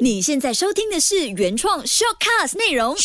你现在收听的是原创 shortcast 内容。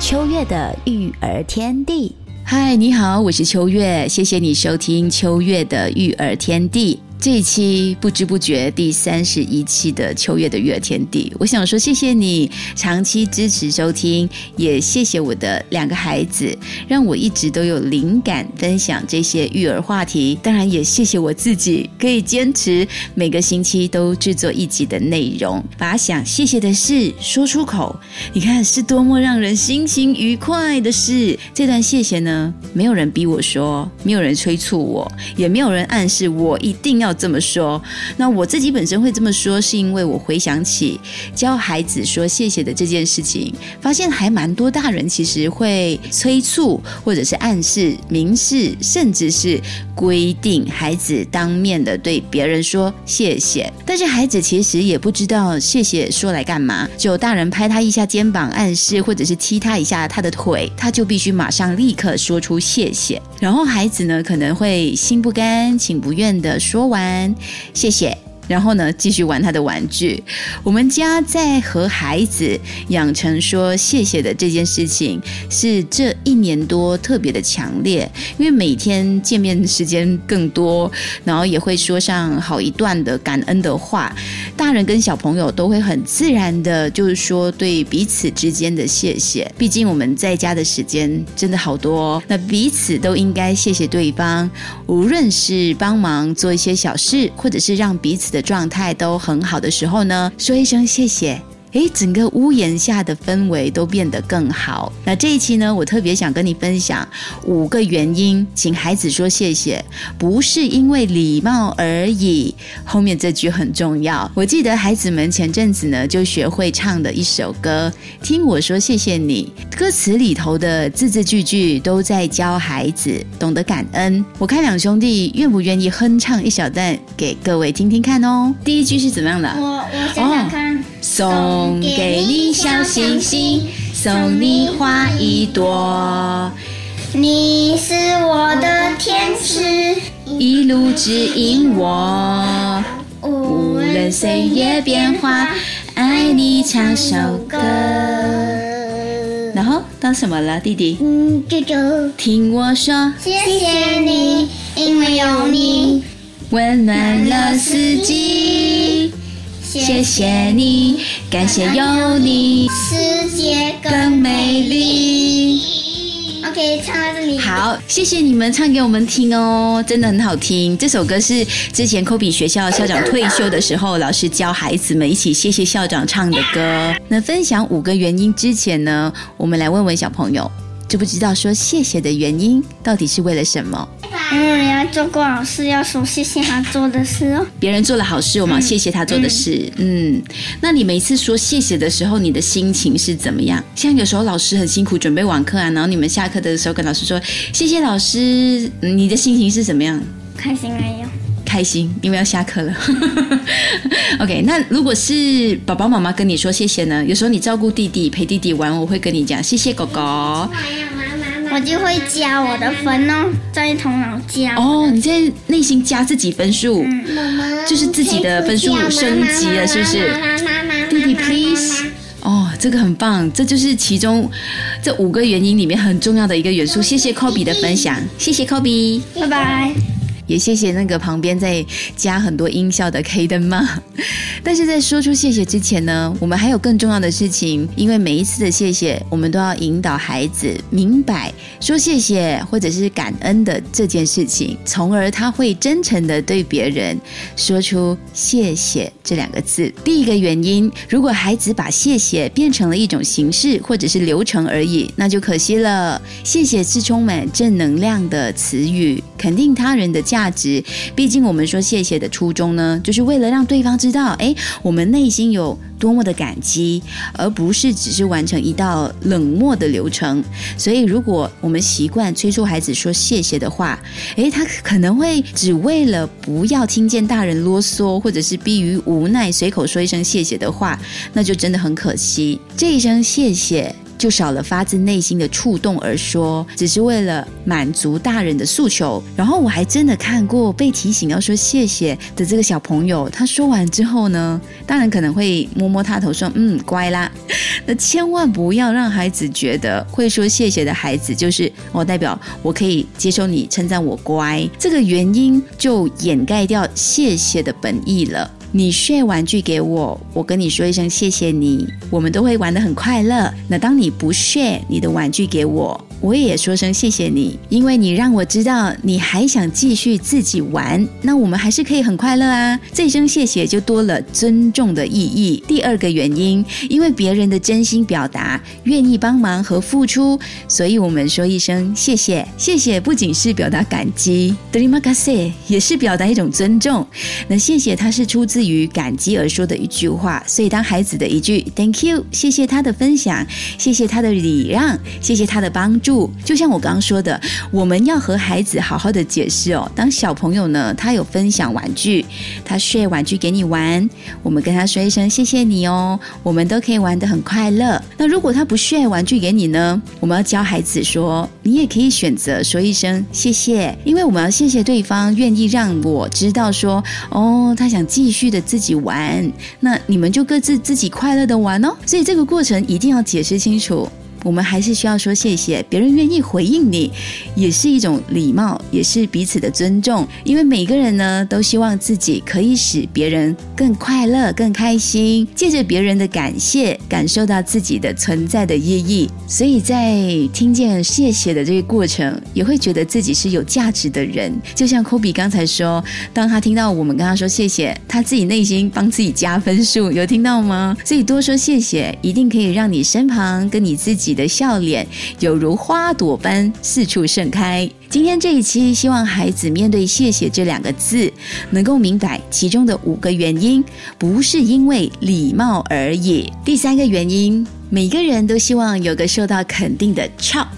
秋月的育儿天地，嗨，你好，我是秋月，谢谢你收听秋月的育儿天地。这一期不知不觉第三十一期的秋月的育儿天地，我想说谢谢你长期支持收听，也谢谢我的两个孩子，让我一直都有灵感分享这些育儿话题。当然也谢谢我自己，可以坚持每个星期都制作一集的内容，把想谢谢的事说出口。你看是多么让人心情愉快的事。这段谢谢呢，没有人逼我说，没有人催促我，也没有人暗示我一定要。这么说，那我自己本身会这么说，是因为我回想起教孩子说谢谢的这件事情，发现还蛮多大人其实会催促，或者是暗示、明示，甚至是规定孩子当面的对别人说谢谢。但是孩子其实也不知道谢谢说来干嘛，就大人拍他一下肩膀暗示，或者是踢他一下他的腿，他就必须马上立刻说出谢谢。然后孩子呢可能会心不甘情不愿的说完。谢谢。然后呢，继续玩他的玩具。我们家在和孩子养成说谢谢的这件事情，是这一年多特别的强烈，因为每天见面时间更多，然后也会说上好一段的感恩的话。大人跟小朋友都会很自然的，就是说对彼此之间的谢谢。毕竟我们在家的时间真的好多，那彼此都应该谢谢对方，无论是帮忙做一些小事，或者是让彼此的。状态都很好的时候呢，说一声谢谢。诶，整个屋檐下的氛围都变得更好。那这一期呢，我特别想跟你分享五个原因，请孩子说谢谢，不是因为礼貌而已。后面这句很重要。我记得孩子们前阵子呢，就学会唱的一首歌，听我说谢谢你。歌词里头的字字句句都在教孩子懂得感恩。我看两兄弟愿不愿意哼唱一小段给各位听听看哦。第一句是怎么样的？我我想想看。送给你小星星，送你花一朵。你是我的天使，一路指引我。无论岁月变化，爱你唱首歌。然后到什么了，弟弟？嗯，舅舅。听我说，谢谢你，因为有你，温暖了四季。谢谢你，感谢有你，世界更美丽。OK，唱到这里。好，谢谢你们唱给我们听哦，真的很好听。这首歌是之前科比学校校长退休的时候，老师教孩子们一起谢谢校长唱的歌。那分享五个原因之前呢，我们来问问小朋友，知不知道说谢谢的原因到底是为了什么？因为人家做过好事，要说谢谢他做的事哦。别人做了好事，我们要谢谢他做的事。嗯，那你每次说谢谢的时候，你的心情是怎么样？像有时候老师很辛苦准备网课啊，然后你们下课的时候跟老师说谢谢老师，你的心情是怎么样？开心没有？开心，因为要下课了。OK，那如果是爸爸妈妈跟你说谢谢呢？有时候你照顾弟弟陪弟弟玩，我会跟你讲谢谢狗狗。我就会加我的分哦，在头脑加哦，你在内心加自己分数，就是自己的分数升级了，是不是？弟弟，please，哦，这个很棒，这就是其中这五个原因里面很重要的一个元素。谢谢 Kobe 的分享，谢谢 Kobe，拜拜。也谢谢那个旁边在加很多音效的 K 灯嘛。但是在说出谢谢之前呢，我们还有更重要的事情，因为每一次的谢谢，我们都要引导孩子明白说谢谢或者是感恩的这件事情，从而他会真诚的对别人说出谢谢这两个字。第一个原因，如果孩子把谢谢变成了一种形式或者是流程而已，那就可惜了。谢谢是充满正能量的词语，肯定他人的价。值，毕竟我们说谢谢的初衷呢，就是为了让对方知道，哎，我们内心有多么的感激，而不是只是完成一道冷漠的流程。所以，如果我们习惯催促孩子说谢谢的话，哎，他可能会只为了不要听见大人啰嗦，或者是逼于无奈随口说一声谢谢的话，那就真的很可惜。这一声谢谢。就少了发自内心的触动而说，只是为了满足大人的诉求。然后我还真的看过被提醒要说谢谢的这个小朋友，他说完之后呢，大人可能会摸摸他头说：“嗯，乖啦。”那千万不要让孩子觉得会说谢谢的孩子就是我代表我可以接受你称赞我乖，这个原因就掩盖掉谢谢的本意了。你 share 玩具给我，我跟你说一声谢谢你，我们都会玩得很快乐。那当你不 share 你的玩具给我，我也说声谢谢你，因为你让我知道你还想继续自己玩，那我们还是可以很快乐啊。这一声谢谢就多了尊重的意义。第二个原因，因为别人的真心表达、愿意帮忙和付出，所以我们说一声谢谢。谢谢不仅是表达感激 d r i m a k a s e 也是表达一种尊重。那谢谢它是出自。于感激而说的一句话，所以当孩子的一句 “Thank you”，谢谢他的分享，谢谢他的礼让，谢谢他的帮助，就像我刚刚说的，我们要和孩子好好的解释哦。当小朋友呢，他有分享玩具，他 share 玩具给你玩，我们跟他说一声谢谢你哦，我们都可以玩得很快乐。那如果他不 share 玩具给你呢，我们要教孩子说，你也可以选择说一声谢谢，因为我们要谢谢对方愿意让我知道说，哦，他想继续。的自己玩，那你们就各自自己快乐的玩哦。所以这个过程一定要解释清楚。我们还是需要说谢谢，别人愿意回应你，也是一种礼貌，也是彼此的尊重。因为每个人呢，都希望自己可以使别人更快乐、更开心，借着别人的感谢，感受到自己的存在的意义。所以在听见谢谢的这个过程，也会觉得自己是有价值的人。就像科比刚才说，当他听到我们跟他说谢谢，他自己内心帮自己加分数，有听到吗？所以多说谢谢，一定可以让你身旁跟你自己。你的笑脸有如花朵般四处盛开。今天这一期，希望孩子面对“谢谢”这两个字，能够明白其中的五个原因，不是因为礼貌而已。第三个原因，每个人都希望有个受到肯定的 “chop”，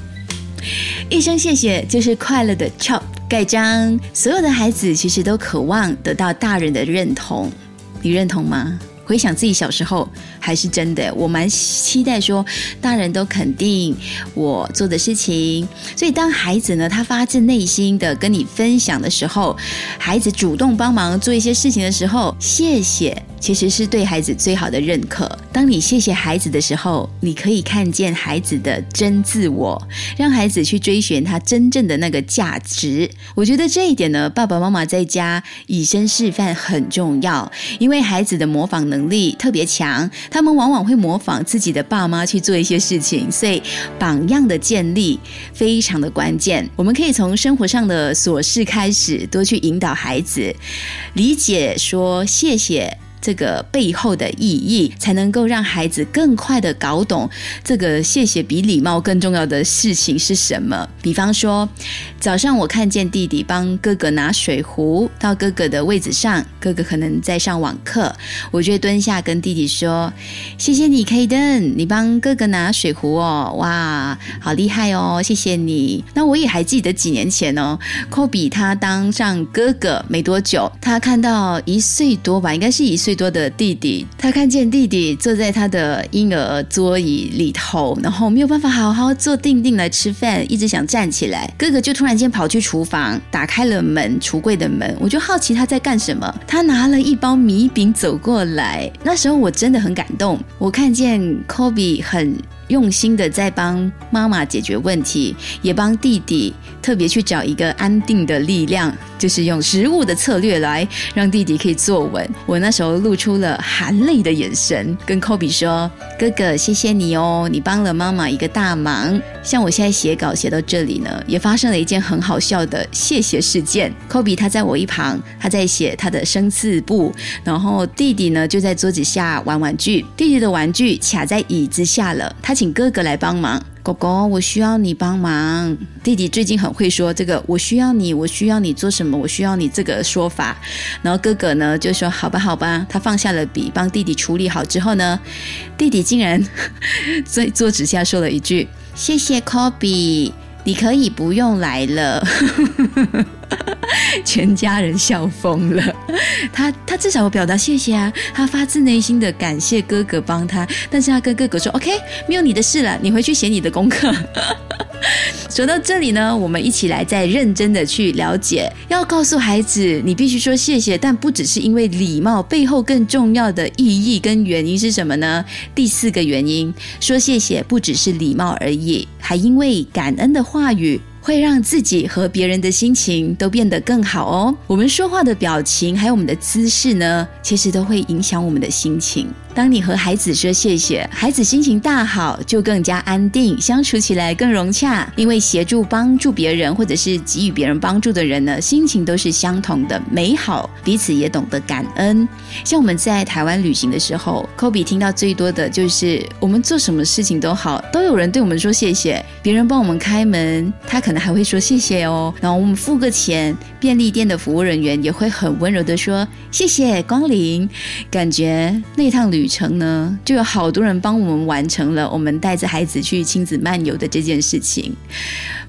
一声谢谢就是快乐的 “chop” 盖章。所有的孩子其实都渴望得到大人的认同，你认同吗？回想自己小时候，还是真的，我蛮期待说大人都肯定我做的事情。所以当孩子呢，他发自内心的跟你分享的时候，孩子主动帮忙做一些事情的时候，谢谢。其实是对孩子最好的认可。当你谢谢孩子的时候，你可以看见孩子的真自我，让孩子去追寻他真正的那个价值。我觉得这一点呢，爸爸妈妈在家以身示范很重要，因为孩子的模仿能力特别强，他们往往会模仿自己的爸妈去做一些事情，所以榜样的建立非常的关键。我们可以从生活上的琐事开始，多去引导孩子理解说谢谢。这个背后的意义，才能够让孩子更快的搞懂这个谢谢比礼貌更重要的事情是什么。比方说，早上我看见弟弟帮哥哥拿水壶到哥哥的位子上，哥哥可能在上网课，我就蹲下跟弟弟说：“谢谢你，K 登，你帮哥哥拿水壶哦，哇，好厉害哦，谢谢你。”那我也还记得几年前哦，科比他当上哥哥没多久，他看到一岁多吧，应该是一岁。最多的弟弟，他看见弟弟坐在他的婴儿桌椅里头，然后没有办法好好坐定定来吃饭，一直想站起来。哥哥就突然间跑去厨房，打开了门，橱柜的门。我就好奇他在干什么。他拿了一包米饼走过来，那时候我真的很感动。我看见 Kobe 很。用心的在帮妈妈解决问题，也帮弟弟特别去找一个安定的力量，就是用食物的策略来让弟弟可以坐稳。我那时候露出了含泪的眼神，跟科比说：“哥哥，谢谢你哦，你帮了妈妈一个大忙。”像我现在写稿写到这里呢，也发生了一件很好笑的谢谢事件。科比他在我一旁，他在写他的生字簿，然后弟弟呢就在桌子下玩玩具，弟弟的玩具卡在椅子下了，他。请哥哥来帮忙，狗狗，我需要你帮忙。弟弟最近很会说这个，我需要你，我需要你做什么？我需要你这个说法。然后哥哥呢就说好吧，好吧。他放下了笔，帮弟弟处理好之后呢，弟弟竟然 在桌子下说了一句：“谢谢科比，你可以不用来了。”全家人笑疯了。他他至少有表达谢谢啊，他发自内心的感谢哥哥帮他，但是他跟哥哥说：“OK，没有你的事了，你回去写你的功课。” 说到这里呢，我们一起来再认真的去了解，要告诉孩子，你必须说谢谢，但不只是因为礼貌，背后更重要的意义跟原因是什么呢？第四个原因，说谢谢不只是礼貌而已，还因为感恩的话语。会让自己和别人的心情都变得更好哦。我们说话的表情，还有我们的姿势呢，其实都会影响我们的心情。当你和孩子说谢谢，孩子心情大好，就更加安定，相处起来更融洽。因为协助帮助别人，或者是给予别人帮助的人呢，心情都是相同的美好，彼此也懂得感恩。像我们在台湾旅行的时候，k o b e 听到最多的就是我们做什么事情都好，都有人对我们说谢谢。别人帮我们开门，他可能还会说谢谢哦。然后我们付个钱，便利店的服务人员也会很温柔的说谢谢光临，感觉那趟旅。旅程呢，就有好多人帮我们完成了我们带着孩子去亲子漫游的这件事情。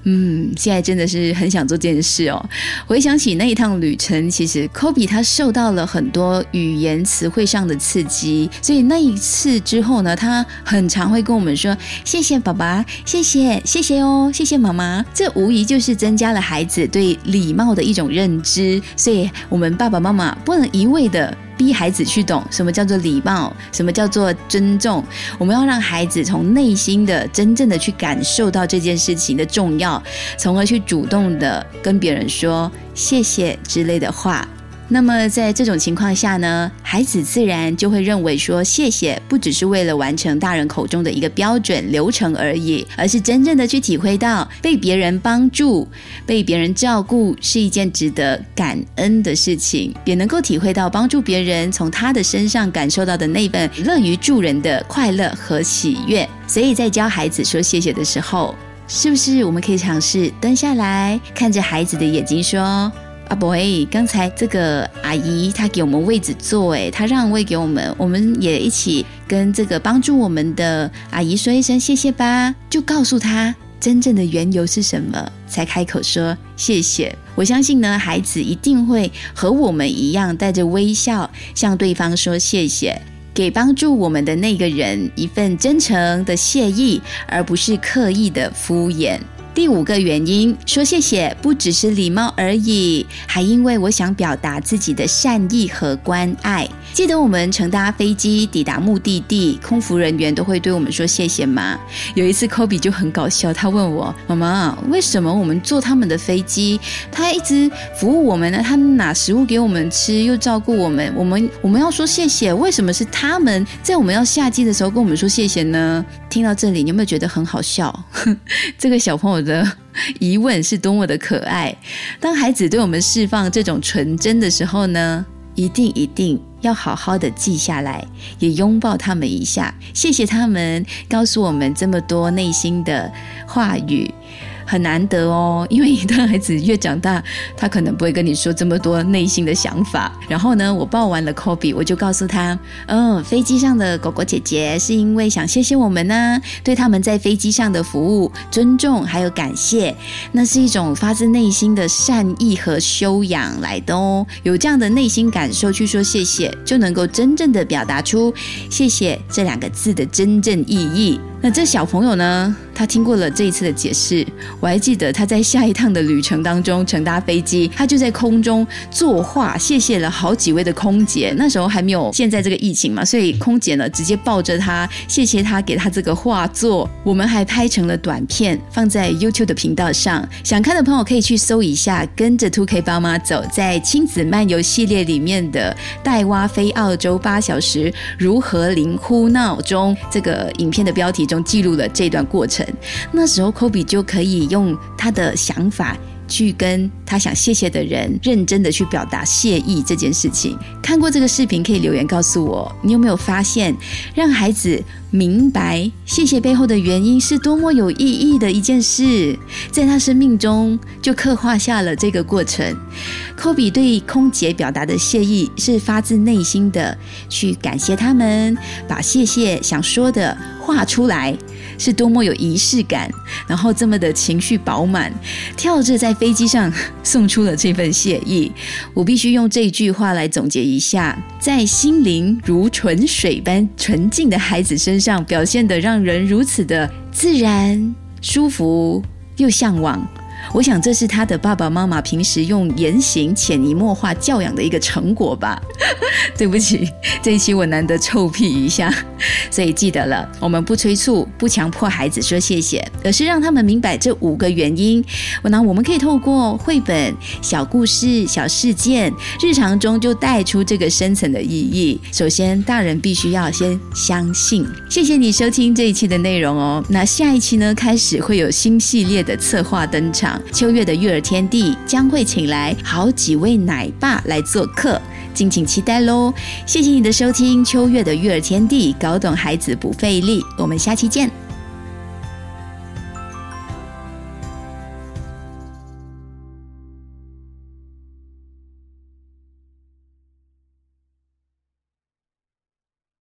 嗯，现在真的是很想做这件事哦。回想起那一趟旅程，其实 Kobe 他受到了很多语言词汇上的刺激，所以那一次之后呢，他很常会跟我们说：“谢谢爸爸，谢谢谢谢哦，谢谢妈妈。”这无疑就是增加了孩子对礼貌的一种认知。所以，我们爸爸妈妈不能一味的。逼孩子去懂什么叫做礼貌，什么叫做尊重。我们要让孩子从内心的、真正的去感受到这件事情的重要，从而去主动的跟别人说谢谢之类的话。那么在这种情况下呢，孩子自然就会认为说谢谢不只是为了完成大人口中的一个标准流程而已，而是真正的去体会到被别人帮助、被别人照顾是一件值得感恩的事情，也能够体会到帮助别人从他的身上感受到的那份乐于助人的快乐和喜悦。所以在教孩子说谢谢的时候，是不是我们可以尝试蹲下来，看着孩子的眼睛说？啊不会，刚才这个阿姨她给我们位置坐，哎，她让位给我们，我们也一起跟这个帮助我们的阿姨说一声谢谢吧，就告诉她真正的缘由是什么，才开口说谢谢。我相信呢，孩子一定会和我们一样，带着微笑向对方说谢谢，给帮助我们的那个人一份真诚的谢意，而不是刻意的敷衍。第五个原因，说谢谢不只是礼貌而已，还因为我想表达自己的善意和关爱。记得我们乘搭飞机抵达目的地，空服人员都会对我们说谢谢吗？有一次，Kobe 就很搞笑，他问我妈妈：“为什么我们坐他们的飞机，他一直服务我们呢？他拿食物给我们吃，又照顾我们，我们我们要说谢谢，为什么是他们在我们要下机的时候跟我们说谢谢呢？”听到这里，你有没有觉得很好笑？这个小朋友的疑问是多么的可爱。当孩子对我们释放这种纯真的时候呢，一定一定要好好的记下来，也拥抱他们一下，谢谢他们告诉我们这么多内心的话语。很难得哦，因为一个孩子越长大，他可能不会跟你说这么多内心的想法。然后呢，我抱完了 Kobe，我就告诉他，嗯，飞机上的狗狗姐姐是因为想谢谢我们呢，对他们在飞机上的服务、尊重还有感谢，那是一种发自内心的善意和修养来的哦。有这样的内心感受去说谢谢，就能够真正的表达出谢谢这两个字的真正意义。那这小朋友呢？他听过了这一次的解释，我还记得他在下一趟的旅程当中乘搭飞机，他就在空中作画，谢谢了好几位的空姐。那时候还没有现在这个疫情嘛，所以空姐呢直接抱着他，谢谢他给他这个画作。我们还拍成了短片，放在 YouTube 的频道上，想看的朋友可以去搜一下，跟着 Two K 爸妈走在亲子漫游系列里面的带蛙飞澳洲八小时如何零哭闹中这个影片的标题中。记录了这段过程，那时候科比就可以用他的想法去跟他想谢谢的人认真的去表达谢意这件事情。看过这个视频可以留言告诉我，你有没有发现让孩子明白谢谢背后的原因是多么有意义的一件事，在他生命中就刻画下了这个过程。科比对空姐表达的谢意是发自内心的去感谢他们，把谢谢想说的。画出来是多么有仪式感，然后这么的情绪饱满，跳着在飞。机上送出了这份谢意。我必须用这句话来总结一下：在心灵如纯水般纯净的孩子身上表现得让人如此的自然、舒服又向往。我想这是他的爸爸妈妈平时用言行潜移默化教养的一个成果吧。对不起，这一期我难得臭屁一下，所以记得了，我们不催促、不强迫孩子说谢谢，而是让他们明白这五个原因。我呢，我们可以透过绘本、小故事、小事件，日常中就带出这个深层的意义。首先，大人必须要先相信。谢谢你收听这一期的内容哦。那下一期呢，开始会有新系列的策划登场。秋月的育儿天地将会请来好几位奶爸来做客，敬请期待喽！谢谢你的收听，秋月的育儿天地，搞懂孩子不费力，我们下期见。